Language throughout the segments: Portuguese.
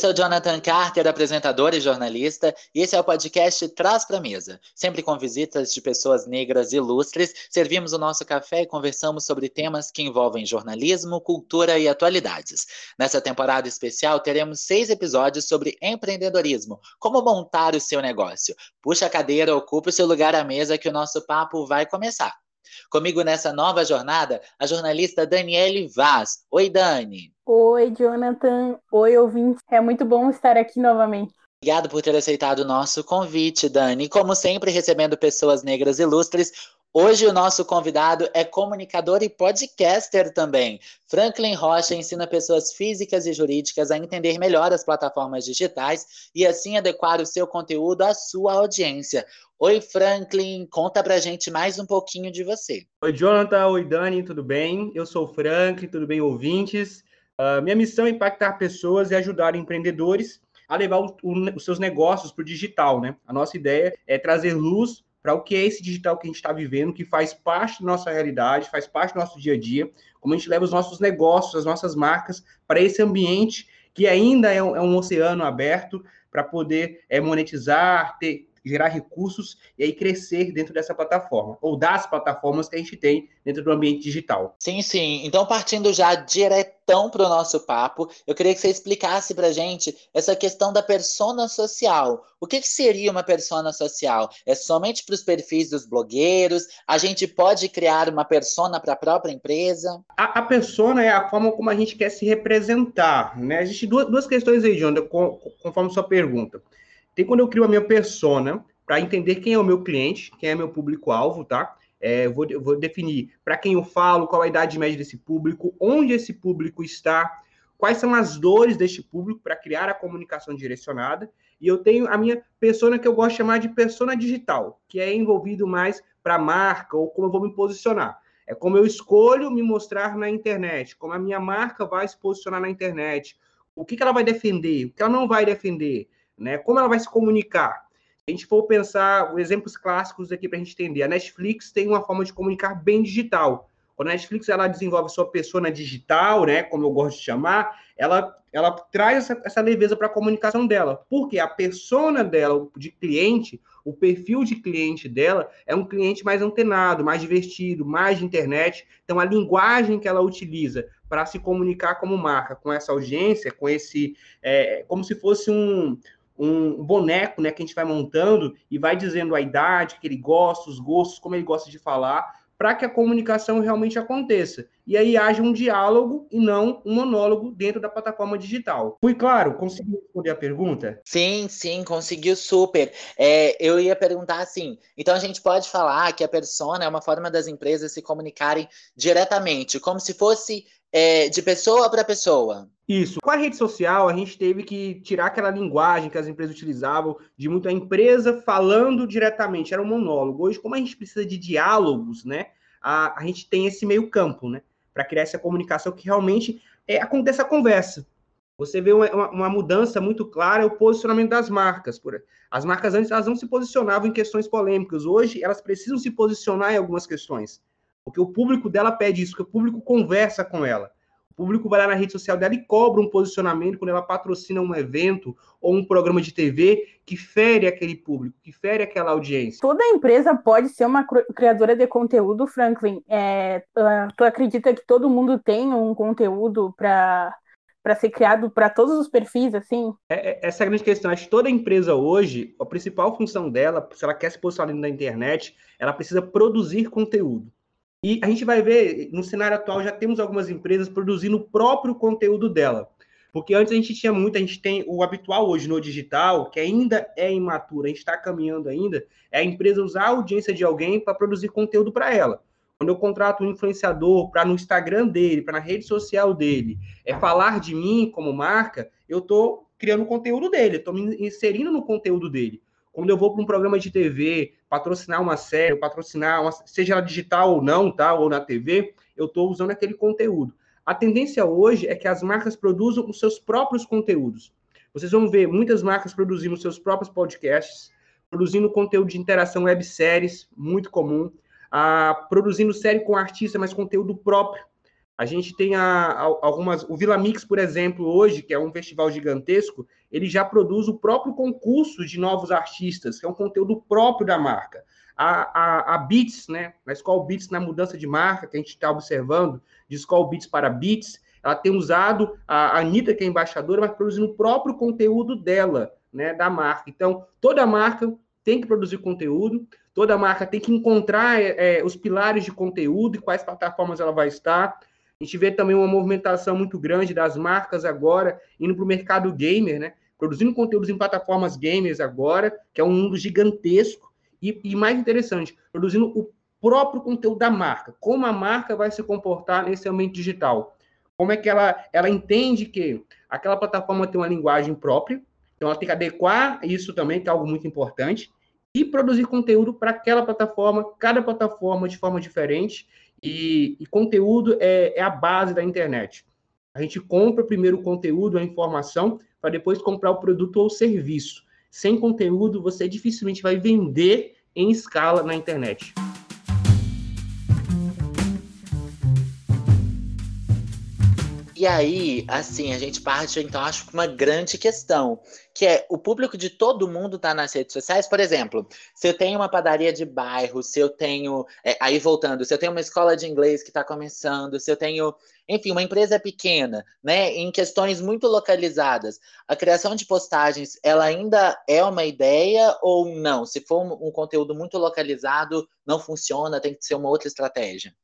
sou Jonathan Carter, apresentador e jornalista, e esse é o podcast Traz para Mesa. Sempre com visitas de pessoas negras ilustres, servimos o nosso café e conversamos sobre temas que envolvem jornalismo, cultura e atualidades. Nessa temporada especial, teremos seis episódios sobre empreendedorismo, como montar o seu negócio. Puxa a cadeira, ocupe o seu lugar à mesa que o nosso papo vai começar. Comigo nessa nova jornada, a jornalista Daniele Vaz. Oi, Dani. Oi, Jonathan. Oi, ouvinte. É muito bom estar aqui novamente. Obrigado por ter aceitado o nosso convite, Dani. Como sempre, recebendo pessoas negras ilustres, Hoje o nosso convidado é comunicador e podcaster também. Franklin Rocha ensina pessoas físicas e jurídicas a entender melhor as plataformas digitais e assim adequar o seu conteúdo à sua audiência. Oi, Franklin, conta pra gente mais um pouquinho de você. Oi, Jonathan. Oi, Dani, tudo bem? Eu sou o Franklin, tudo bem, ouvintes? Uh, minha missão é impactar pessoas e ajudar empreendedores a levar o, o, os seus negócios para o digital, né? A nossa ideia é trazer luz para o que é esse digital que a gente está vivendo, que faz parte da nossa realidade, faz parte do nosso dia a dia, como a gente leva os nossos negócios, as nossas marcas para esse ambiente que ainda é um, é um oceano aberto para poder é, monetizar, ter, gerar recursos e aí crescer dentro dessa plataforma, ou das plataformas que a gente tem dentro do ambiente digital. Sim, sim. Então, partindo já diretão para o nosso papo, eu queria que você explicasse para gente essa questão da persona social. O que, que seria uma persona social? É somente para os perfis dos blogueiros? A gente pode criar uma persona para a própria empresa? A, a persona é a forma como a gente quer se representar, né? Existem duas, duas questões aí, Jonathan, conforme sua pergunta. Tem quando eu crio a minha persona para entender quem é o meu cliente, quem é meu público-alvo, tá? É, eu, vou, eu vou definir para quem eu falo, qual a idade média desse público, onde esse público está, quais são as dores deste público para criar a comunicação direcionada. E eu tenho a minha persona que eu gosto de chamar de persona digital, que é envolvido mais para marca ou como eu vou me posicionar. É como eu escolho me mostrar na internet, como a minha marca vai se posicionar na internet, o que, que ela vai defender, o que ela não vai defender né? Como ela vai se comunicar? Se a gente for pensar exemplos clássicos aqui para a gente entender, a Netflix tem uma forma de comunicar bem digital. Quando a Netflix ela desenvolve sua persona digital, né, como eu gosto de chamar, ela, ela traz essa, essa leveza para a comunicação dela. Porque a persona dela, de cliente, o perfil de cliente dela é um cliente mais antenado, mais divertido, mais de internet. Então, a linguagem que ela utiliza para se comunicar como marca com essa audiência, com esse. É, como se fosse um, um boneco, né, que a gente vai montando e vai dizendo a idade que ele gosta, os gostos, como ele gosta de falar, para que a comunicação realmente aconteça. E aí haja um diálogo e não um monólogo dentro da plataforma digital. Fui claro? Consegui responder a pergunta? Sim, sim, conseguiu super. É, eu ia perguntar assim: então a gente pode falar que a persona é uma forma das empresas se comunicarem diretamente, como se fosse é, de pessoa para pessoa. Isso. Com a rede social, a gente teve que tirar aquela linguagem que as empresas utilizavam, de muita empresa falando diretamente, era um monólogo. Hoje, como a gente precisa de diálogos, né, a, a gente tem esse meio campo, né, para criar essa comunicação que realmente é, aconteça a conversa. Você vê uma, uma, mudança muito clara, é o posicionamento das marcas. Por, as marcas antes elas não se posicionavam em questões polêmicas, hoje elas precisam se posicionar em algumas questões. Porque o público dela pede isso, que o público conversa com ela. O público vai lá na rede social dela e cobra um posicionamento quando ela patrocina um evento ou um programa de TV que fere aquele público, que fere aquela audiência. Toda empresa pode ser uma criadora de conteúdo, Franklin. É, tu acredita que todo mundo tem um conteúdo para para ser criado para todos os perfis, assim? É, é, essa é a grande questão. Acho que toda empresa hoje, a principal função dela, se ela quer se posicionar na internet, ela precisa produzir conteúdo. E a gente vai ver, no cenário atual, já temos algumas empresas produzindo o próprio conteúdo dela. Porque antes a gente tinha muito, a gente tem o habitual hoje no digital, que ainda é imaturo, a gente está caminhando ainda, é a empresa usar a audiência de alguém para produzir conteúdo para ela. Quando eu contrato um influenciador para no Instagram dele, para na rede social dele, é falar de mim como marca, eu estou criando o conteúdo dele, estou me inserindo no conteúdo dele. Quando eu vou para um programa de TV, patrocinar uma série, patrocinar, uma, seja ela digital ou não, tá? Ou na TV, eu estou usando aquele conteúdo. A tendência hoje é que as marcas produzam os seus próprios conteúdos. Vocês vão ver muitas marcas produzindo seus próprios podcasts, produzindo conteúdo de interação webséries, muito comum, ah, produzindo série com artista, mas conteúdo próprio. A gente tem a, a, algumas. O Vila Mix, por exemplo, hoje, que é um festival gigantesco, ele já produz o próprio concurso de novos artistas, que é um conteúdo próprio da marca. A, a, a Beats, né? Na Escola Beats, na mudança de marca que a gente está observando, de Escola Beats para Beats, ela tem usado a Anitta, que é embaixadora, mas produzindo o próprio conteúdo dela, né? Da marca. Então, toda marca tem que produzir conteúdo, toda marca tem que encontrar é, os pilares de conteúdo e quais plataformas ela vai estar. A gente vê também uma movimentação muito grande das marcas agora indo para o mercado gamer, né? Produzindo conteúdos em plataformas gamers agora, que é um mundo gigantesco. E, e mais interessante, produzindo o próprio conteúdo da marca. Como a marca vai se comportar nesse ambiente digital. Como é que ela, ela entende que aquela plataforma tem uma linguagem própria, então ela tem que adequar isso também, que é algo muito importante, e produzir conteúdo para aquela plataforma, cada plataforma de forma diferente, e, e conteúdo é, é, a base da internet. A gente compra primeiro o conteúdo, a informação, para depois comprar o produto ou serviço. Sem conteúdo, você dificilmente vai vender em escala na internet. E aí, assim, a gente parte, então, acho que uma grande questão, que é o público de todo mundo tá nas redes sociais. Por exemplo, se eu tenho uma padaria de bairro, se eu tenho. É, aí voltando, se eu tenho uma escola de inglês que está começando, se eu tenho, enfim, uma empresa pequena, né? Em questões muito localizadas, a criação de postagens, ela ainda é uma ideia ou não? Se for um, um conteúdo muito localizado, não funciona, tem que ser uma outra estratégia.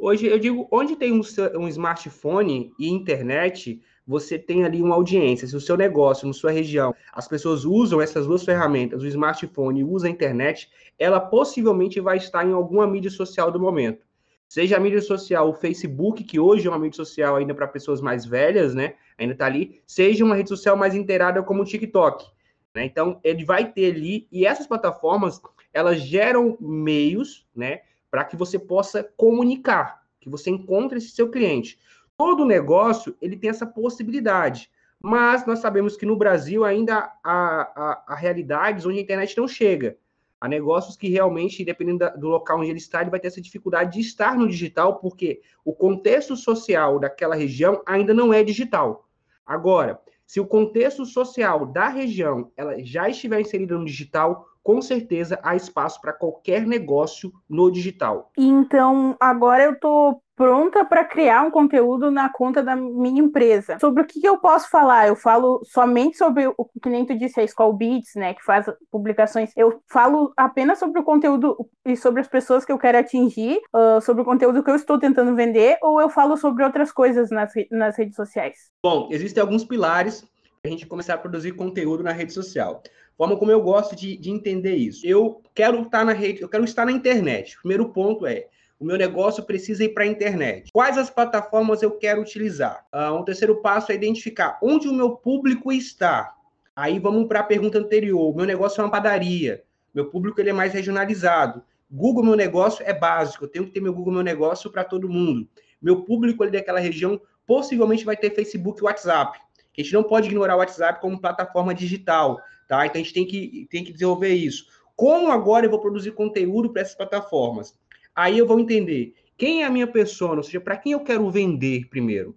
Hoje, eu digo, onde tem um, um, smartphone e internet, você tem ali uma audiência. Se o seu negócio, na sua região, as pessoas usam essas duas ferramentas, o smartphone e usa a internet, ela possivelmente vai estar em alguma mídia social do momento. Seja a mídia social, o Facebook, que hoje é uma mídia social ainda para pessoas mais velhas, né? Ainda está ali, seja uma rede social mais inteirada como o TikTok. Né? Então, ele vai ter ali, e essas plataformas, elas geram meios, né? Para que você possa comunicar, que você encontre esse seu cliente. Todo negócio ele tem essa possibilidade, mas nós sabemos que no Brasil ainda há, há, há realidades onde a internet não chega. Há negócios que realmente, dependendo do local onde ele está, ele vai ter essa dificuldade de estar no digital, porque o contexto social daquela região ainda não é digital. Agora, se o contexto social da região ela já estiver inserida no digital, com certeza há espaço para qualquer negócio no digital. Então, agora eu estou pronta para criar um conteúdo na conta da minha empresa. Sobre o que, eu posso falar? Eu falo somente sobre o que nem tu disse, a Skull Beats, né, que faz publicações. Eu falo apenas sobre o conteúdo e sobre as pessoas que eu quero atingir, uh, sobre o conteúdo que eu estou tentando vender, ou eu falo sobre outras coisas nas, nas redes sociais? Bom, existem alguns pilares para a gente começar a produzir conteúdo na rede social forma como eu gosto de, de entender isso. Eu quero estar na rede, eu quero estar na internet. O primeiro ponto é o meu negócio precisa ir para a internet. Quais as plataformas eu quero utilizar? Uh, um terceiro passo é identificar onde o meu público está. Aí vamos para a pergunta anterior. O meu negócio é uma padaria. Meu público ele é mais regionalizado. Google Meu Negócio é básico. Eu tenho que ter meu Google Meu Negócio para todo mundo. Meu público ali daquela região possivelmente vai ter Facebook e WhatsApp. A gente não pode ignorar o WhatsApp como plataforma digital. Tá? Então a gente tem que, tem que desenvolver isso. Como agora eu vou produzir conteúdo para essas plataformas? Aí eu vou entender quem é a minha pessoa, ou seja, para quem eu quero vender primeiro.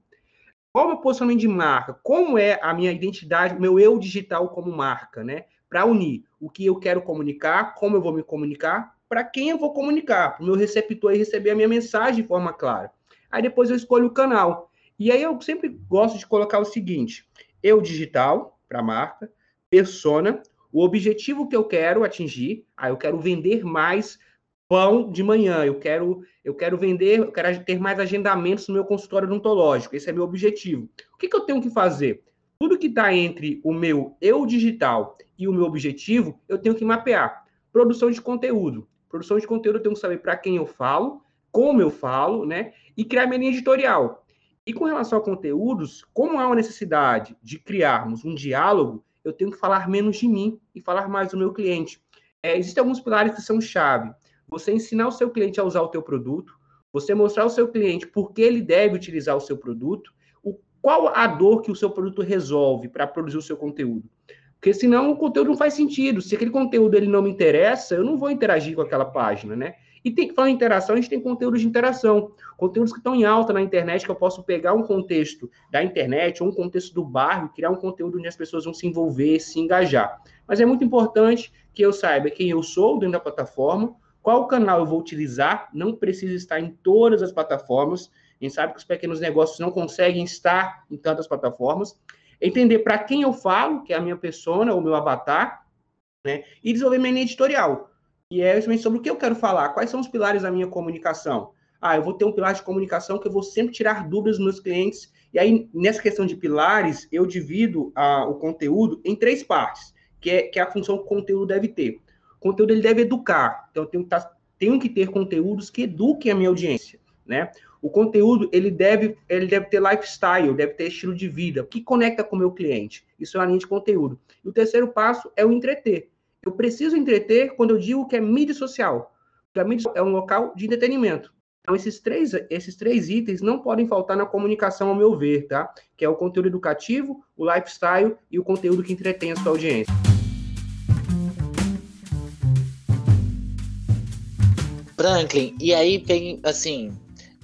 Qual é o meu posicionamento de marca? Como é a minha identidade, meu eu digital como marca, né? Para unir o que eu quero comunicar, como eu vou me comunicar, para quem eu vou comunicar, para o meu receptor receber a minha mensagem de forma clara. Aí depois eu escolho o canal. E aí eu sempre gosto de colocar o seguinte: eu digital para a marca, persona, o objetivo que eu quero atingir, ah, eu quero vender mais pão de manhã, eu quero eu quero vender, eu quero ter mais agendamentos no meu consultório odontológico, esse é meu objetivo. O que, que eu tenho que fazer? Tudo que está entre o meu eu digital e o meu objetivo, eu tenho que mapear. Produção de conteúdo. Produção de conteúdo eu tenho que saber para quem eu falo, como eu falo, né? E criar minha linha editorial. E com relação a conteúdos, como há uma necessidade de criarmos um diálogo, eu tenho que falar menos de mim e falar mais do meu cliente. É, existem alguns pilares que são chave. Você ensinar o seu cliente a usar o teu produto, você mostrar ao seu cliente por que ele deve utilizar o seu produto, o, qual a dor que o seu produto resolve para produzir o seu conteúdo. Porque senão o conteúdo não faz sentido. Se aquele conteúdo ele não me interessa, eu não vou interagir com aquela página, né? E tem que falar em interação, a gente tem conteúdos de interação, conteúdos que estão em alta na internet, que eu posso pegar um contexto da internet ou um contexto do bairro, criar um conteúdo onde as pessoas vão se envolver, se engajar. Mas é muito importante que eu saiba quem eu sou dentro da plataforma, qual canal eu vou utilizar, não precisa estar em todas as plataformas. A gente sabe que os pequenos negócios não conseguem estar em tantas plataformas. Entender para quem eu falo, que é a minha persona, o meu avatar, né? E desenvolver minha linha editorial e é justamente sobre o que eu quero falar. Quais são os pilares da minha comunicação? Ah, eu vou ter um pilar de comunicação que eu vou sempre tirar dúvidas dos meus clientes. E aí, nessa questão de pilares, eu divido ah, o conteúdo em três partes, que é, que é a função que o conteúdo deve ter. O conteúdo ele deve educar. Então, eu tenho que, tá, tenho que ter conteúdos que eduquem a minha audiência, né? O conteúdo ele deve, ele deve ter lifestyle, deve ter estilo de vida, que conecta com o meu cliente. Isso é uma linha de conteúdo. E o terceiro passo é o entreter. Eu preciso entreter quando eu digo que é mídia social. A mídia é um local de entretenimento. Então, esses três, esses três itens não podem faltar na comunicação, ao meu ver, tá? Que é o conteúdo educativo, o lifestyle e o conteúdo que entretém a sua audiência. Franklin, e aí tem, assim,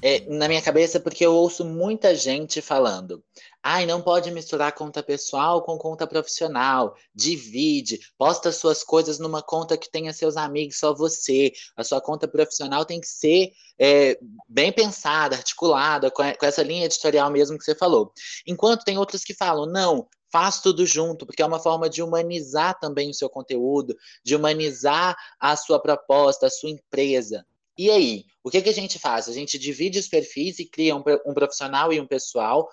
é, na minha cabeça, porque eu ouço muita gente falando. Ai, não pode misturar conta pessoal com conta profissional. Divide, posta suas coisas numa conta que tenha seus amigos, só você. A sua conta profissional tem que ser é, bem pensada, articulada, com, essa linha editorial mesmo que você falou. Enquanto tem outros que falam, não, faz tudo junto, porque é uma forma de humanizar também o seu conteúdo, de humanizar a sua proposta, a sua empresa. E aí, o que, que a gente faz? A gente divide os perfis e cria um, um profissional e um pessoal,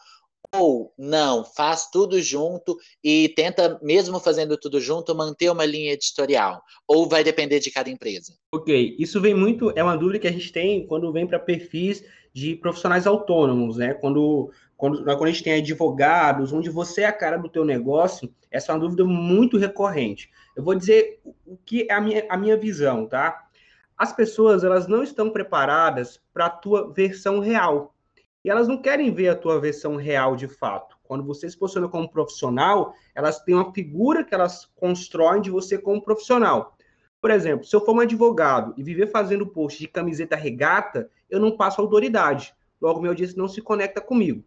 ou não, faz tudo junto e tenta, mesmo fazendo tudo junto, manter uma linha editorial? Ou vai depender de cada empresa? Ok, isso vem muito, é uma dúvida que a gente tem quando vem para perfis de profissionais autônomos, né? Quando, quando, quando a gente tem advogados, onde você é a cara do teu negócio, essa é uma dúvida muito recorrente. Eu vou dizer o que é a minha, a minha visão, tá? as pessoas elas não estão preparadas para a tua versão real. E elas não querem ver a tua versão real de fato. Quando você se posiciona como profissional, elas têm uma figura que elas constroem de você como profissional. Por exemplo, se eu for um advogado e viver fazendo post de camiseta regata, eu não passo autoridade. Logo, meu audiência não se conecta comigo.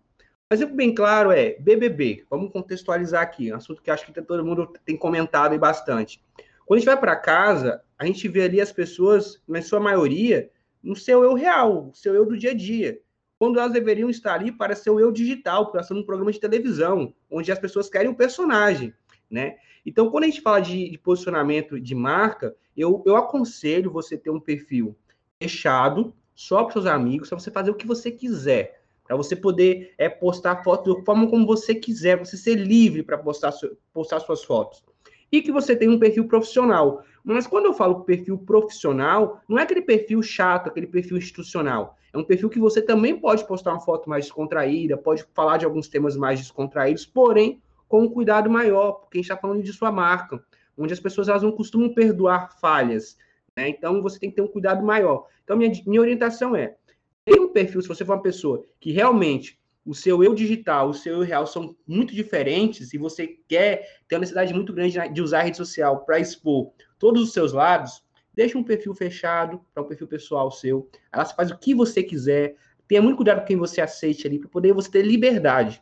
Um exemplo bem claro é BBB. Vamos contextualizar aqui, um assunto que acho que todo mundo tem comentado aí bastante. Quando a gente vai para casa, a gente vê ali as pessoas, na sua maioria, no seu eu real, seu eu do dia a dia. Quando elas deveriam estar ali para seu eu digital, elas estão num programa de televisão, onde as pessoas querem um personagem, né? Então, quando a gente fala de, de posicionamento de marca, eu, eu aconselho você ter um perfil fechado, só para seus amigos, para você fazer o que você quiser, para você poder é, postar fotos da forma como você quiser, você ser livre para postar, postar suas fotos. E que você tenha um perfil profissional. Mas quando eu falo perfil profissional, não é aquele perfil chato, aquele perfil institucional. É um perfil que você também pode postar uma foto mais descontraída, pode falar de alguns temas mais descontraídos, porém com um cuidado maior, porque a gente está falando de sua marca, onde as pessoas elas não costumam perdoar falhas. Né? Então você tem que ter um cuidado maior. Então, minha, minha orientação é: tem um perfil, se você for uma pessoa que realmente o seu eu digital, o seu eu real são muito diferentes e você quer ter uma necessidade muito grande de usar a rede social para expor todos os seus lados, deixa um perfil fechado para um perfil pessoal seu. Ela faz o que você quiser. Tenha muito cuidado com quem você aceite ali para poder você ter liberdade.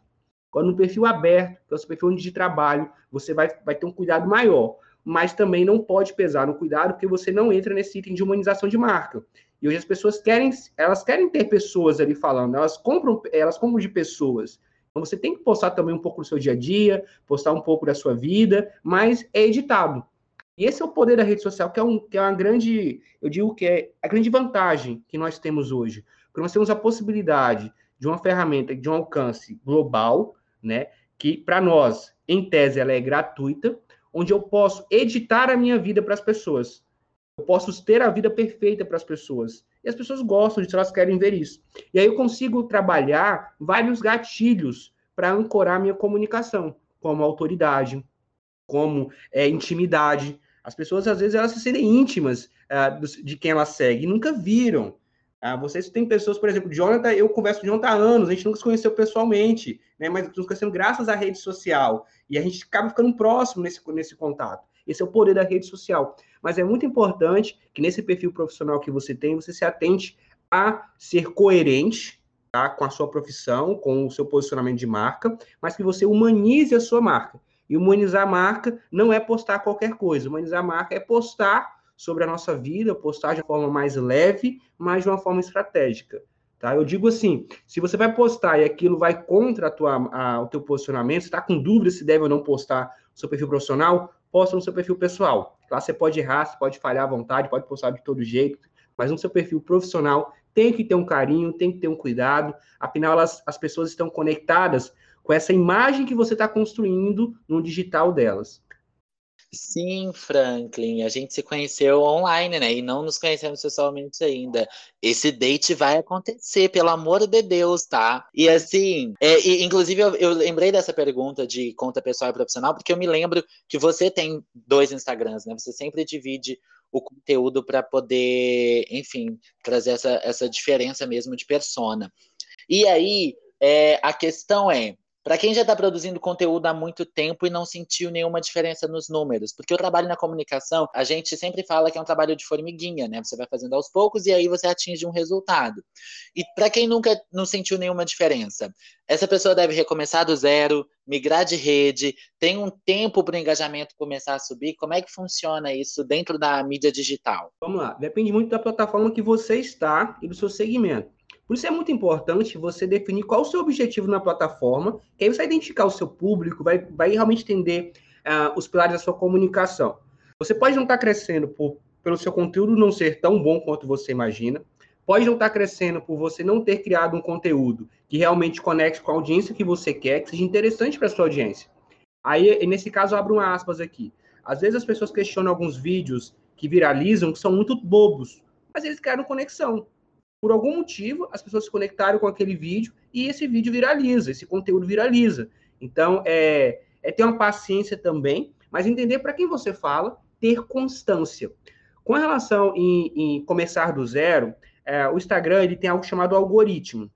Quando no perfil aberto, que é o seu perfil de trabalho, você vai, vai ter um cuidado maior. Mas também não pode pesar no cuidado, porque você não entra nesse item de humanização de marca. E hoje as pessoas querem, elas querem ter pessoas ali falando, elas compram, elas compram de pessoas. Então você tem que postar também um pouco do seu dia a dia, postar um pouco da sua vida, mas é editado. E esse é o poder da rede social, que é, um, que é uma grande, eu digo que é a grande vantagem que nós temos hoje. Porque nós temos a possibilidade de uma ferramenta de um alcance global, né? Que para nós, em tese, ela é gratuita, onde eu posso editar a minha vida para as pessoas. Eu posso ter a vida perfeita para as pessoas. E as pessoas gostam disso, elas querem ver isso. E aí eu consigo trabalhar vários gatilhos para ancorar minha comunicação, como autoridade, como é, intimidade. As pessoas, às vezes, elas se sentem íntimas uh, de quem elas seguem, nunca viram. Uh, vocês têm pessoas, por exemplo, Jonathan, eu converso com Jonathan há anos, a gente nunca se conheceu pessoalmente, né, mas nos conhecemos graças à rede social. E a gente acaba ficando próximo nesse, nesse contato. Esse é o poder da rede social. mas é muito importante que nesse perfil profissional que você tem, você se atente a ser coerente tá, com a sua profissão, com o seu posicionamento de marca, mas que você humanize a sua marca. E humanizar a marca não é postar qualquer coisa. Humanizar a marca é postar sobre a nossa vida, postar de uma forma mais leve, mas de uma forma estratégica. Tá? Eu digo assim, se você vai postar e aquilo vai contra a tua, a, o teu posicionamento, está com dúvida se deve ou não postar no seu perfil profissional, posta no seu perfil pessoal. Lá você pode errar, você pode falhar à vontade, pode postar de todo jeito, mas no seu perfil profissional tem que ter um carinho, tem que ter um cuidado, afinal elas, as pessoas estão conectadas com essa imagem que você está construindo no digital delas. Sim, Franklin, a gente se conheceu online, né? E não nos conhecemos pessoalmente ainda. Esse date vai acontecer, pelo amor de Deus, tá? E assim, é, e, inclusive eu, eu, lembrei dessa pergunta de conta pessoal e profissional, porque eu me lembro que você tem dois Instagrams, né? Você sempre divide o conteúdo para poder, enfim, trazer essa, essa diferença mesmo de persona. E aí, é, a questão é, para quem já está produzindo conteúdo há muito tempo e não sentiu nenhuma diferença nos números, porque o trabalho na comunicação, a gente sempre fala que é um trabalho de formiguinha, né? Você vai fazendo aos poucos e aí você atinge um resultado. E para quem nunca não sentiu nenhuma diferença, essa pessoa deve recomeçar do zero, migrar de rede, tem um tempo para o engajamento começar a subir. Como é que funciona isso dentro da mídia digital? Vamos lá, depende muito da plataforma que você está e do seu segmento. Por isso é muito importante você definir qual o seu objetivo na plataforma, que aí você vai identificar o seu público, vai, vai realmente entender uh, os pilares da sua comunicação. Você pode não estar tá crescendo por, pelo seu conteúdo não ser tão bom quanto você imagina, pode não estar tá crescendo por você não ter criado um conteúdo que realmente conecte com a audiência que você quer, que seja interessante para sua audiência. Aí, nesse caso, abro um aspas aqui. Às vezes as pessoas questionam alguns vídeos que viralizam, que são muito bobos, mas eles criaram conexão por algum motivo, as pessoas se conectaram com aquele vídeo e esse vídeo viraliza, esse conteúdo viraliza. Então, é, é ter uma paciência também, mas entender para quem você fala, ter constância. Com relação em, em começar do zero, é, o Instagram ele tem algo chamado algoritmo.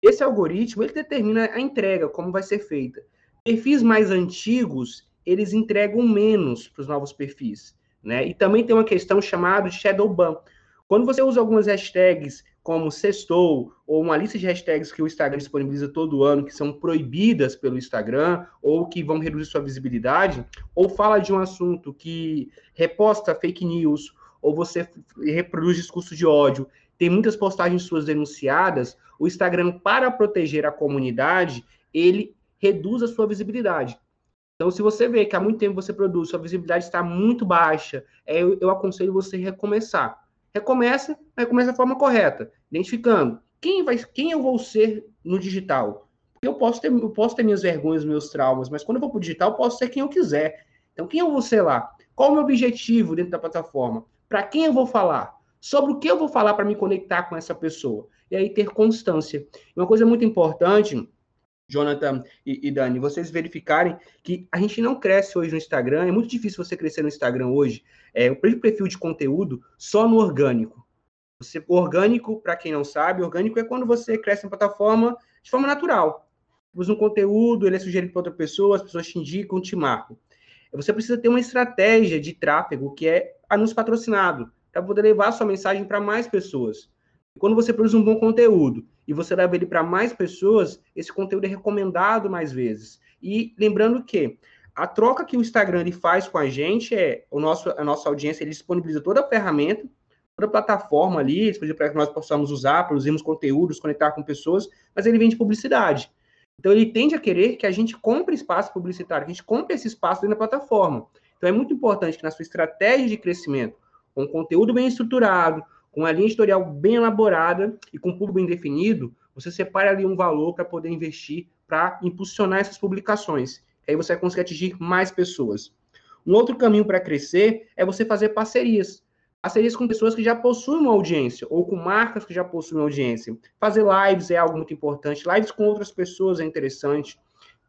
Esse algoritmo ele determina a entrega, como vai ser feita. Perfis mais antigos, eles entregam menos para os novos perfis. Né? E também tem uma questão chamada de shadow ban. Quando você usa algumas hashtags como sextou, ou uma lista de hashtags que o Instagram disponibiliza todo ano, que são proibidas pelo Instagram, ou que vão reduzir sua visibilidade, ou fala de um assunto que reposta fake news, ou você reproduz discurso de ódio, tem muitas postagens suas denunciadas, o Instagram, para proteger a comunidade, ele reduz a sua visibilidade. Então, se você vê que há muito tempo você produz, sua visibilidade está muito baixa, é, eu, aconselho você recomeçar recomeça, recomeça da forma correta, identificando quem, vai, quem eu vou ser no digital. Eu posso, ter, eu posso ter minhas vergonhas, meus traumas, mas quando eu vou para o digital, eu posso ser quem eu quiser. Então, quem eu vou ser lá? Qual o meu objetivo dentro da plataforma? Para quem eu vou falar? Sobre o que eu vou falar para me conectar com essa pessoa? E aí ter constância. Uma coisa muito importante Jonathan e, e, Dani, vocês verificarem que a gente não cresce hoje no Instagram, é muito difícil você crescer no Instagram hoje, é, o perfil de conteúdo só no orgânico. Você, orgânico, para quem não sabe, orgânico é quando você cresce na plataforma de forma natural. Usa um conteúdo, ele é sugerido para outra pessoa, as pessoas te indicam, te marcam. Você precisa ter uma estratégia de tráfego que é anúncio patrocinado, para poder levar a sua mensagem para mais pessoas. Quando você produz um bom conteúdo e você leva ele para mais pessoas, esse conteúdo é recomendado mais vezes. E lembrando que a troca que o Instagram ele faz com a gente é o nosso, a nossa audiência, ele disponibiliza toda a ferramenta, toda a plataforma ali, para que nós possamos usar, produzirmos conteúdos, conectar com pessoas, mas ele vende publicidade. Então ele tende a querer que a gente compre espaço publicitário, que a gente compre esse espaço dentro da plataforma. Então é muito importante que na sua estratégia de crescimento, com conteúdo bem estruturado, com a linha editorial bem elaborada e com público bem definido, você separa ali um valor para poder investir para impulsionar essas publicações. Aí você vai conseguir atingir mais pessoas. Um outro caminho para crescer é você fazer parcerias. Parcerias com pessoas que já possuem uma audiência, ou com marcas que já possuem audiência. Fazer lives é algo muito importante. Lives com outras pessoas é interessante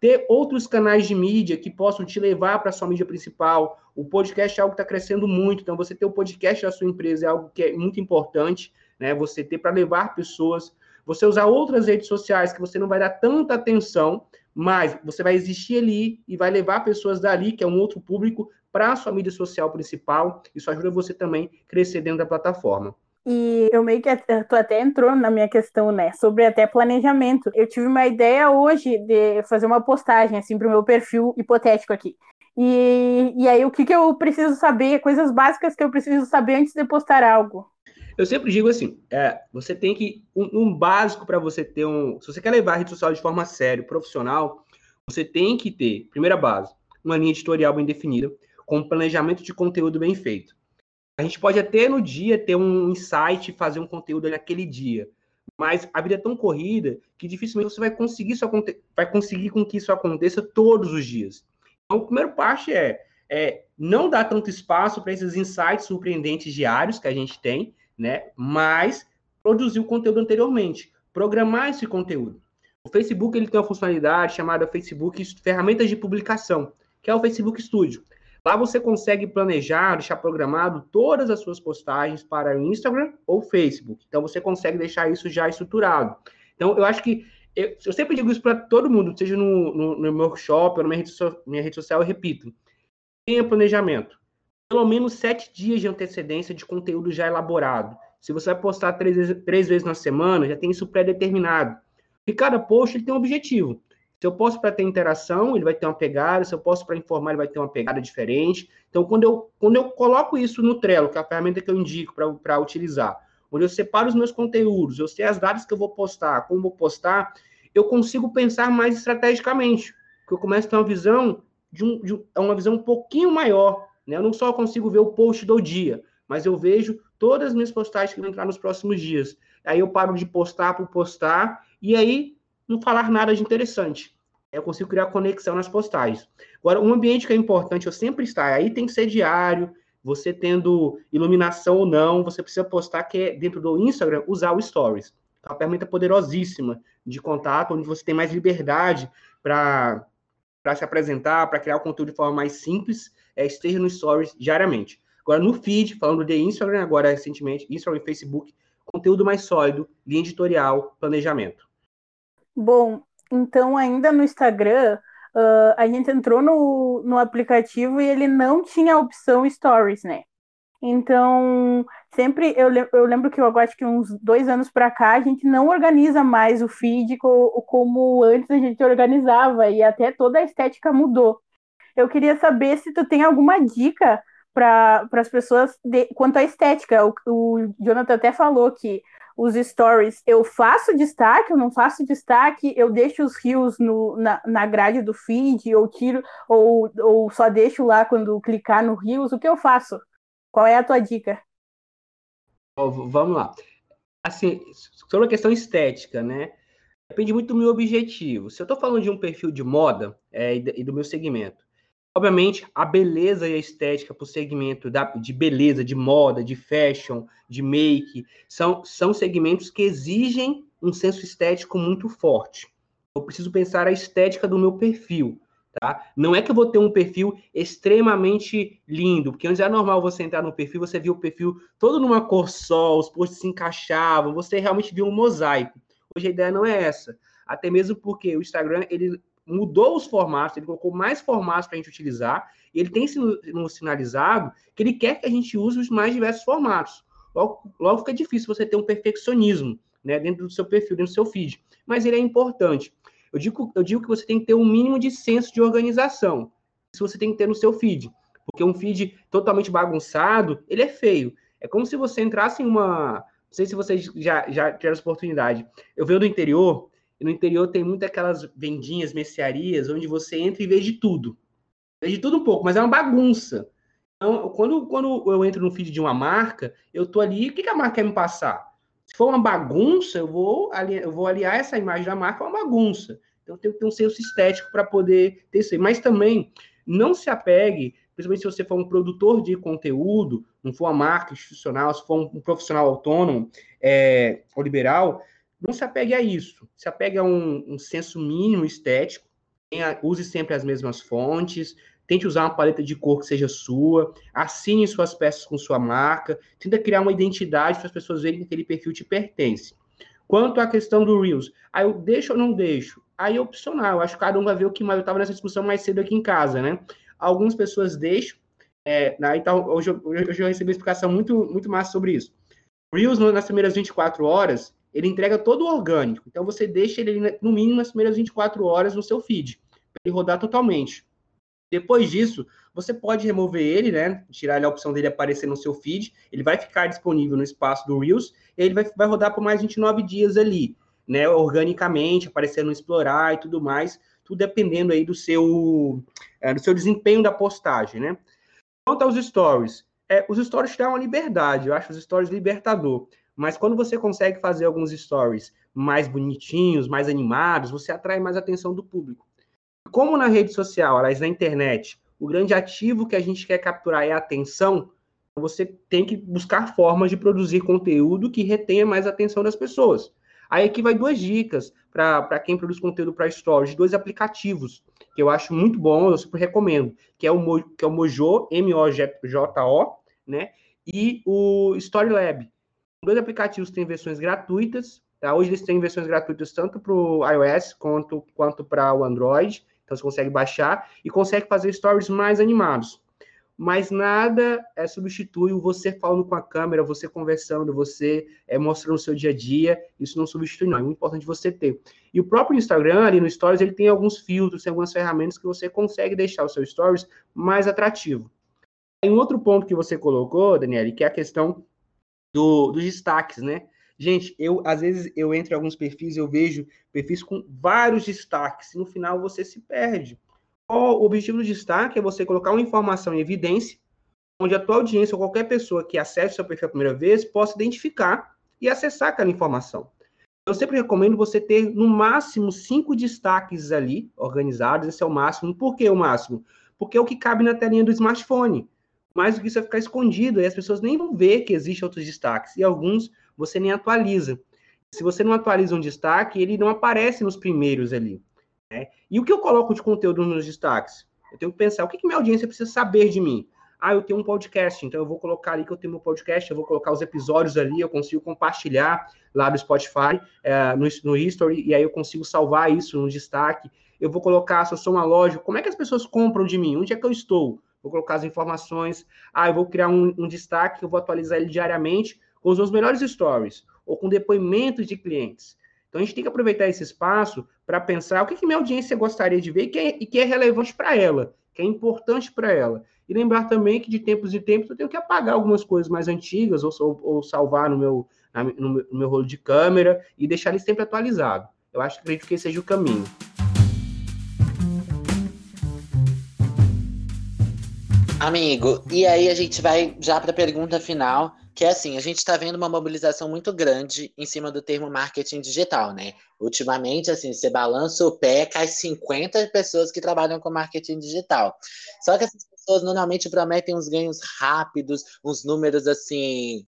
ter outros canais de mídia que possam te levar para a sua mídia principal. O podcast é algo que está crescendo muito, então você ter o podcast da sua empresa é algo que é muito importante, né? Você ter para levar pessoas, você usar outras redes sociais que você não vai dar tanta atenção, mas você vai existir ali e vai levar pessoas dali, que é um outro público, para a sua mídia social principal. Isso ajuda você também a crescer dentro da plataforma. E eu meio que tu até entrou na minha questão, né, sobre até planejamento. Eu tive uma ideia hoje de fazer uma postagem assim para o meu perfil hipotético aqui. E, e aí o que, que eu preciso saber, coisas básicas que eu preciso saber antes de postar algo. Eu sempre digo assim, é, você tem que um, um básico para você ter um, se você quer levar a rede social de forma séria, profissional, você tem que ter, primeira base, uma linha editorial bem definida, com planejamento de conteúdo bem feito. A gente pode até no dia ter um insight, fazer um conteúdo naquele dia, mas a vida é tão corrida que dificilmente você vai conseguir isso vai conseguir com que isso aconteça todos os dias. Então, o primeiro parte é, é não dar tanto espaço para esses insights surpreendentes diários que a gente tem, né? Mas produzir o conteúdo anteriormente, programar esse conteúdo. O Facebook ele tem uma funcionalidade chamada Facebook Ferramentas de Publicação, que é o Facebook Studio. Lá você consegue planejar, deixar programado todas as suas postagens para o Instagram ou Facebook. Então você consegue deixar isso já estruturado. Então eu acho que eu, eu sempre digo isso para todo mundo, seja no, no, no, meu workshop ou na minha rede, so, minha rede social, eu repito. Tenha planejamento. Pelo menos sete dias de antecedência de conteúdo já elaborado. Se você vai postar três, três vezes na semana, já tem isso pré-determinado. E cada post tem um objetivo. Se eu posto para ter interação, ele vai ter uma pegada. Se eu posto para informar, ele vai ter uma pegada diferente. Então, quando eu, quando eu coloco isso no Trello, que é a ferramenta que eu indico para utilizar, onde eu separo os meus conteúdos, eu sei as datas que eu vou postar, como vou postar, eu consigo pensar mais estrategicamente, porque eu começo a ter uma visão de, um, de uma visão um pouquinho maior, né? Eu não só consigo ver o post do dia, mas eu vejo todas as minhas postagens que vão entrar nos próximos dias. Aí eu paro de postar por postar e aí não falar nada de interessante. Eu consigo criar conexão nas postagens. Agora, um ambiente que é importante eu sempre estar, aí tem que ser diário, você tendo iluminação ou não, você precisa postar que é dentro do Instagram usar o Stories. É uma ferramenta poderosíssima de contato, onde você tem mais liberdade para se apresentar, para criar o conteúdo de forma mais simples, é, esteja no Stories diariamente. Agora, no feed, falando de Instagram, agora recentemente, Instagram e Facebook, conteúdo mais sólido, linha editorial, planejamento. Bom, então ainda no Instagram, uh, a gente entrou no, no aplicativo e ele não tinha a opção Stories, né? Então, sempre eu, eu lembro que eu acho que uns dois anos para cá a gente não organiza mais o feed co, como antes a gente organizava e até toda a estética mudou. Eu queria saber se tu tem alguma dica para as pessoas de, quanto à estética. O, o Jonathan até falou que os stories eu faço destaque, eu não faço destaque, eu deixo os rios no, na, na grade do feed, eu tiro, ou, ou só deixo lá quando clicar no rios, o que eu faço? Qual é a tua dica? Vamos lá. Assim, sobre a questão estética, né? Depende muito do meu objetivo. Se eu estou falando de um perfil de moda é, e do meu segmento, Obviamente, a beleza e a estética para o segmento da, de beleza, de moda, de fashion, de make, são, são segmentos que exigem um senso estético muito forte. Eu preciso pensar a estética do meu perfil. Tá? Não é que eu vou ter um perfil extremamente lindo, porque antes é normal você entrar no perfil, você viu o perfil todo numa cor só, os posts se encaixavam, você realmente viu um mosaico. Hoje a ideia não é essa. Até mesmo porque o Instagram ele mudou os formatos, ele colocou mais formatos para a gente utilizar, e ele tem nos sinalizado que ele quer que a gente use os mais diversos formatos. Logo, logo fica difícil você ter um perfeccionismo né, dentro do seu perfil, dentro do seu feed. Mas ele é importante. Eu digo, eu digo que você tem que ter um mínimo de senso de organização. Isso você tem que ter no seu feed. Porque um feed totalmente bagunçado, ele é feio. É como se você entrasse em uma. Não sei se vocês já, já tiveram essa oportunidade. Eu venho do interior, e no interior tem muitas aquelas vendinhas, mercearias, onde você entra e vê de tudo. Vê de tudo um pouco, mas é uma bagunça. Então, quando, quando eu entro no feed de uma marca, eu tô ali, o que, que a marca quer me passar? Se for uma bagunça, eu vou, aliar, eu vou aliar essa imagem da marca a uma bagunça. Então, tenho que ter um senso estético para poder ter isso. Mas também, não se apegue, principalmente se você for um produtor de conteúdo, não for uma marca institucional, se for um, profissional autônomo é, ou liberal, não se apegue a isso. Se apegue a um, um senso mínimo estético. Tenha, use sempre as mesmas fontes. Tente usar uma paleta de cor que seja sua. Assine suas peças com sua marca. Tenta criar uma identidade para as pessoas verem que aquele perfil te pertence. Quanto à questão do Reels, aí eu deixo ou não deixo? aí é opcional. Eu acho que cada um vai ver o que mais. Eu estava nessa discussão mais cedo aqui em casa, né? Algumas pessoas deixam. É, né, então, hoje, hoje eu recebi uma explicação muito, muito massa sobre isso. Reels, nas primeiras 24 horas, ele entrega todo o orgânico. Então, você deixa ele, no mínimo, nas primeiras 24 horas no seu feed, para ele rodar totalmente. Depois disso, você pode remover ele, né? Tirar a opção dele aparecer no seu feed. Ele vai ficar disponível no espaço do Reels. Ele vai, vai rodar por mais 29 dias ali né, organicamente, aparecendo no explorar e tudo mais, tudo dependendo aí do seu, é, do seu desempenho da postagem, né? Quanto aos stories, é, os stories te dão uma liberdade, eu acho os stories libertador, mas quando você consegue fazer alguns stories mais bonitinhos, mais animados, você atrai mais atenção do público. Como na rede social, aliás, na internet, o grande ativo que a gente quer capturar é a atenção, você tem que buscar formas de produzir conteúdo que retenha mais a atenção das pessoas. Aí aqui vai duas dicas para quem produz conteúdo para stories, dois aplicativos que eu acho muito bom, eu super recomendo, que é o, Mo, que é o Mojo, M-O-J-O, né? E o Storylab. Dois aplicativos têm versões gratuitas. Tá? Hoje eles têm versões gratuitas tanto para o iOS quanto, quanto para o Android. Então você consegue baixar e consegue fazer stories mais animados mas nada é, substitui o você falando com a câmera, você conversando, você é, mostrando o seu dia a dia, isso não substitui não, é muito importante você ter. E o próprio Instagram, ali no Stories, ele tem alguns filtros, tem algumas ferramentas que você consegue deixar o seu Stories mais atrativo. Tem um outro ponto que você colocou, Daniele, que é a questão do, dos destaques, né? Gente, eu às vezes eu entro em alguns perfis, eu vejo perfis com vários destaques, e no final você se perde o objetivo do destaque é você colocar uma informação em evidência, onde a tua audiência ou qualquer pessoa que acesse o seu perfil a primeira vez possa identificar e acessar aquela informação. Eu sempre recomendo você ter no máximo cinco destaques ali organizados, esse é o máximo. Por que o máximo? Porque é o que cabe na telinha do smartphone. Mais do que isso vai ficar escondido, e as pessoas nem vão ver que existem outros destaques, e alguns você nem atualiza. Se você não atualiza um destaque, ele não aparece nos primeiros ali. Né? E o que eu coloco de conteúdo nos destaques? Eu tenho que pensar, o que, que minha audiência precisa saber de mim? Ah, eu tenho um podcast, então eu vou colocar ali que eu tenho meu podcast, eu vou colocar os episódios ali, eu consigo compartilhar lá do Spotify, é, no, no History, e aí eu consigo salvar isso no destaque. Eu vou colocar, se eu sou uma loja, como é que as pessoas compram de mim? Onde é que eu estou? Vou colocar as informações. Ah, eu vou criar um, um destaque, eu vou atualizar ele diariamente com os meus melhores stories, ou com depoimentos de clientes. Então a gente tem que aproveitar esse espaço para pensar o que, que minha audiência gostaria de ver e que é, e que é relevante para ela, que é importante para ela. E lembrar também que de tempos em tempos eu tenho que apagar algumas coisas mais antigas ou, ou, ou salvar no meu, no meu, no meu rolo de câmera e deixar ele sempre atualizado. Eu acho que acredito que esse seja o caminho. Amigo, e aí a gente vai já para a pergunta final, que é assim, a gente está vendo uma mobilização muito grande em cima do termo marketing digital, né? Ultimamente, assim, você balança o pé, cai 50 pessoas que trabalham com marketing digital. Só que essas pessoas normalmente prometem uns ganhos rápidos, uns números, assim,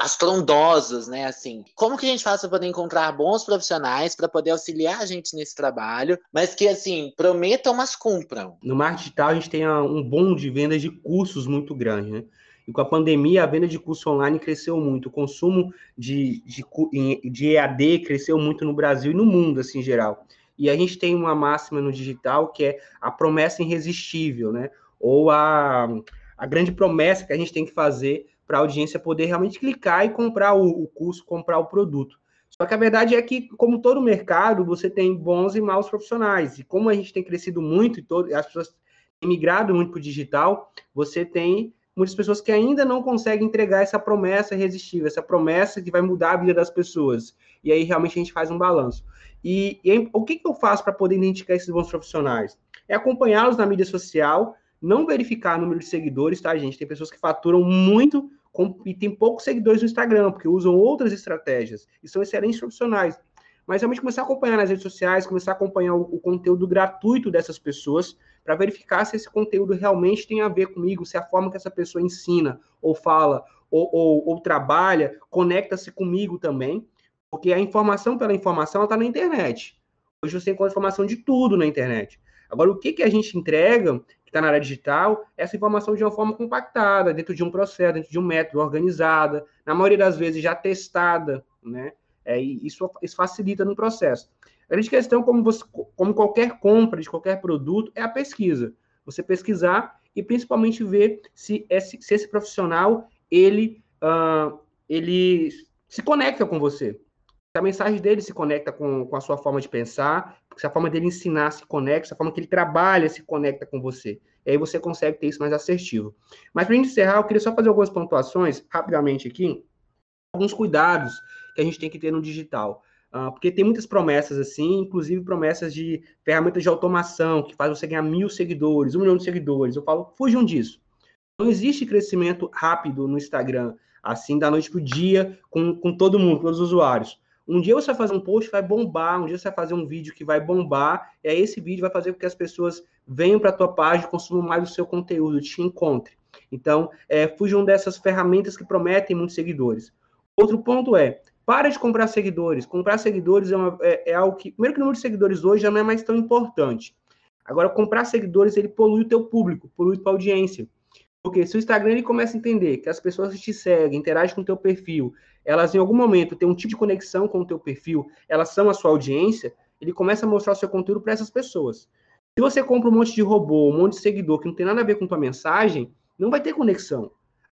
astrondosos, né? Assim, como que a gente faz para poder encontrar bons profissionais para poder auxiliar a gente nesse trabalho, mas que, assim, prometam, mas cumpram? No marketing digital, a gente tem um boom de vendas de cursos muito grande, né? E com a pandemia, a venda de curso online cresceu muito. O consumo de, de, de EAD cresceu muito no Brasil e no mundo, assim, em geral. E a gente tem uma máxima no digital que é a promessa irresistível, né? Ou a, a grande promessa que a gente tem que fazer para a audiência poder realmente clicar e comprar o, o curso, comprar o produto. Só que a verdade é que, como todo mercado, você tem bons e maus profissionais. E como a gente tem crescido muito e todo, as pessoas têm migrado muito para o digital, você tem muitas pessoas que ainda não conseguem entregar essa promessa irresistível, essa promessa que vai mudar a vida das pessoas. E aí realmente a gente faz um balanço. E, e o que, que eu faço para poder identificar esses bons profissionais? É acompanhá-los na mídia social, não verificar o número de seguidores, tá, gente? Tem pessoas que faturam muito com, e tem poucos seguidores no Instagram, porque usam outras estratégias e são excelentes profissionais. Mas realmente começar a acompanhar nas redes sociais, começar a acompanhar o, o conteúdo gratuito dessas pessoas, para verificar se esse conteúdo realmente tem a ver comigo, se a forma que essa pessoa ensina, ou fala, ou, ou, ou trabalha, conecta-se comigo também, porque a informação pela informação está na internet. Hoje você encontra informação de tudo na internet. Agora, o que, que a gente entrega, que está na área digital, é essa informação de uma forma compactada, dentro de um processo, dentro de um método, organizada, na maioria das vezes já testada, né? É, isso, isso facilita no processo. A grande questão, como, você, como qualquer compra de qualquer produto, é a pesquisa. Você pesquisar e principalmente ver se esse, se esse profissional ele, uh, ele se conecta com você. Se a mensagem dele se conecta com, com a sua forma de pensar, se a forma dele ensinar se conecta, se a forma que ele trabalha se conecta com você. E aí você consegue ter isso mais assertivo. Mas para encerrar, eu queria só fazer algumas pontuações, rapidamente aqui, alguns cuidados que a gente tem que ter no digital. Uh, porque tem muitas promessas assim, inclusive promessas de ferramentas de automação que faz você ganhar mil seguidores, um milhão de seguidores. Eu falo, fujam disso. Não existe crescimento rápido no Instagram, assim, da noite para o dia, com, com todo mundo, com todos os usuários. Um dia você vai fazer um post vai bombar, um dia você vai fazer um vídeo que vai bombar, e aí esse vídeo vai fazer com que as pessoas venham para a tua página, consumam mais o seu conteúdo, te encontre. Então, é, fujam dessas ferramentas que prometem muitos seguidores. Outro ponto é, para de comprar seguidores. Comprar seguidores é, uma, é, é, algo que, primeiro que o número de seguidores hoje já não é mais tão importante. Agora, comprar seguidores, ele polui o teu público, polui a tua audiência. Porque se o Instagram ele começa a entender que as pessoas que te seguem, interagem com o teu perfil, elas em algum momento têm um tipo de conexão com o teu perfil, elas são a sua audiência, ele começa a mostrar o seu conteúdo para essas pessoas. Se você compra um monte de robô, um monte de seguidor que não tem nada a ver com tua mensagem, não vai ter conexão.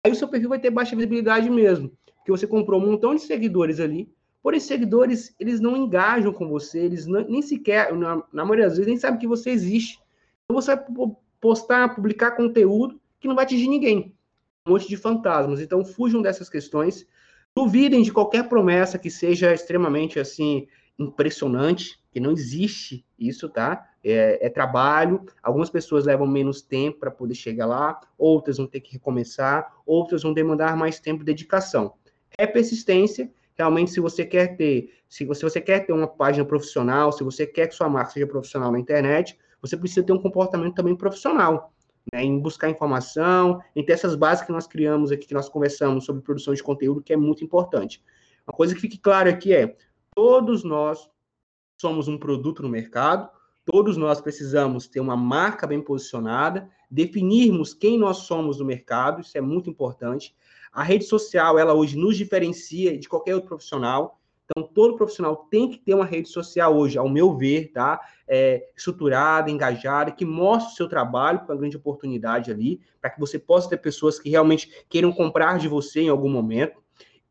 Aí o seu perfil vai ter baixa visibilidade mesmo, porque você comprou um montão de seguidores ali, porém seguidores, eles não engajam com você, eles não, nem sequer, na, na maioria das vezes, nem sabem que você existe. Então você vai postar, publicar conteúdo que não vai atingir ninguém. Um monte de fantasmas. Então fujam dessas questões. Duvidem de qualquer promessa que seja extremamente assim impressionante, que não existe isso, tá? É, é trabalho. Algumas pessoas levam menos tempo para poder chegar lá, outras vão ter que recomeçar, outras vão demandar mais tempo e dedicação. É persistência. Realmente, se você quer ter, se você, se você quer ter uma página profissional, se você quer que sua marca seja profissional na internet, você precisa ter um comportamento também profissional né, em buscar informação, em ter essas bases que nós criamos aqui, que nós conversamos sobre produção de conteúdo, que é muito importante. Uma coisa que fique claro aqui é: todos nós somos um produto no mercado, todos nós precisamos ter uma marca bem posicionada, definirmos quem nós somos no mercado, isso é muito importante. A rede social, ela hoje nos diferencia de qualquer outro profissional. Então, todo profissional tem que ter uma rede social hoje, ao meu ver, tá? É, estruturada, engajada, que mostre o seu trabalho com a grande oportunidade ali, para que você possa ter pessoas que realmente queiram comprar de você em algum momento.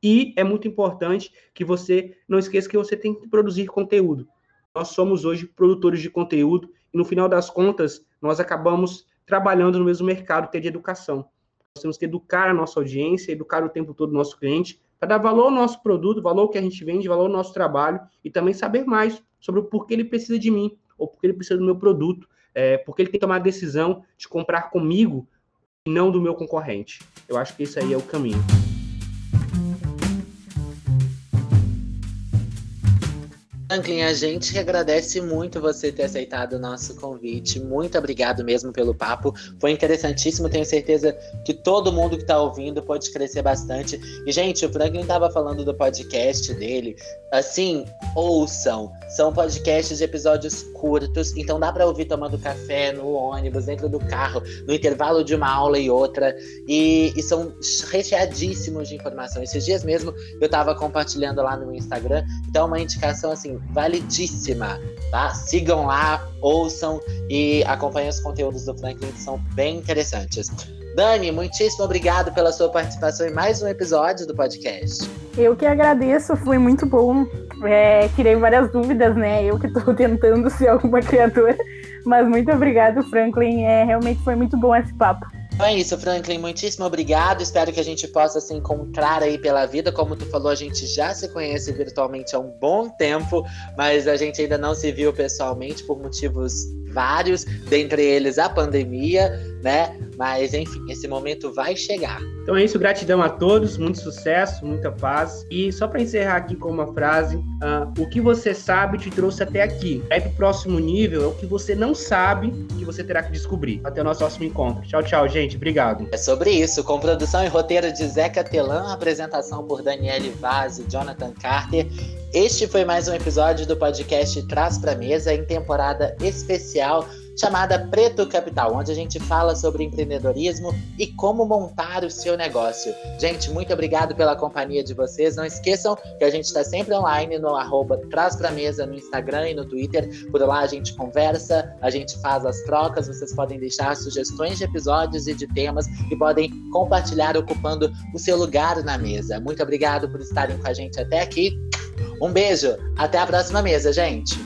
E é muito importante que você não esqueça que você tem que produzir conteúdo. Nós somos hoje produtores de conteúdo e, no final das contas, nós acabamos trabalhando no mesmo mercado que é de educação. Nós temos que educar a nossa audiência, educar o tempo todo o nosso cliente, para dar valor ao nosso produto, valor que a gente vende, valor ao nosso trabalho e também saber mais sobre o porquê ele precisa de mim ou porquê ele precisa do meu produto, é, porque ele tem que tomar a decisão de comprar comigo e não do meu concorrente. Eu acho que esse aí é o caminho. Franklin, a gente agradece muito você ter aceitado o nosso convite. Muito obrigado mesmo pelo papo. Foi interessantíssimo. Tenho certeza que todo mundo que está ouvindo pode crescer bastante. E, gente, o Franklin estava falando do podcast dele. Assim, ouçam. São podcasts de episódios curtos, então dá para ouvir tomando café no ônibus, dentro do carro, no intervalo de uma aula e outra. E, e são recheadíssimos de informação. Esses dias mesmo eu estava compartilhando lá no Instagram. Então, uma indicação assim validíssima, tá? Sigam lá, ouçam e acompanhem os conteúdos do Franklin que são bem interessantes. Dani, muitíssimo obrigado pela sua participação em mais um episódio do podcast. Eu que agradeço, foi muito bom. É, tirei várias dúvidas, né? Eu que estou tentando ser alguma criatura. Mas muito obrigado, Franklin. É, realmente foi muito bom esse papo. Então é isso, Franklin. Muitíssimo obrigado. Espero que a gente possa se encontrar aí pela vida. Como tu falou, a gente já se conhece virtualmente há um bom tempo, mas a gente ainda não se viu pessoalmente por motivos vários, dentre eles a pandemia, né? Mas enfim, esse momento vai chegar. Então é isso, gratidão a todos, muito sucesso, muita paz. E só para encerrar aqui com uma frase, uh, o que você sabe te trouxe até aqui. Aí pro próximo nível é o que você não sabe que você terá que descobrir. Até o nosso próximo encontro. Tchau, tchau, gente. Obrigado. É sobre isso, com produção e roteiro de Zeca Telan, apresentação por Daniele Vaz e Jonathan Carter. Este foi mais um episódio do podcast Traz para Mesa em temporada especial chamada Preto Capital, onde a gente fala sobre empreendedorismo e como montar o seu negócio. Gente, muito obrigado pela companhia de vocês. Não esqueçam que a gente está sempre online no arroba Traz Pra Mesa no Instagram e no Twitter. Por lá a gente conversa, a gente faz as trocas. Vocês podem deixar sugestões de episódios e de temas e podem compartilhar ocupando o seu lugar na mesa. Muito obrigado por estarem com a gente até aqui. Um beijo, até a próxima mesa, gente.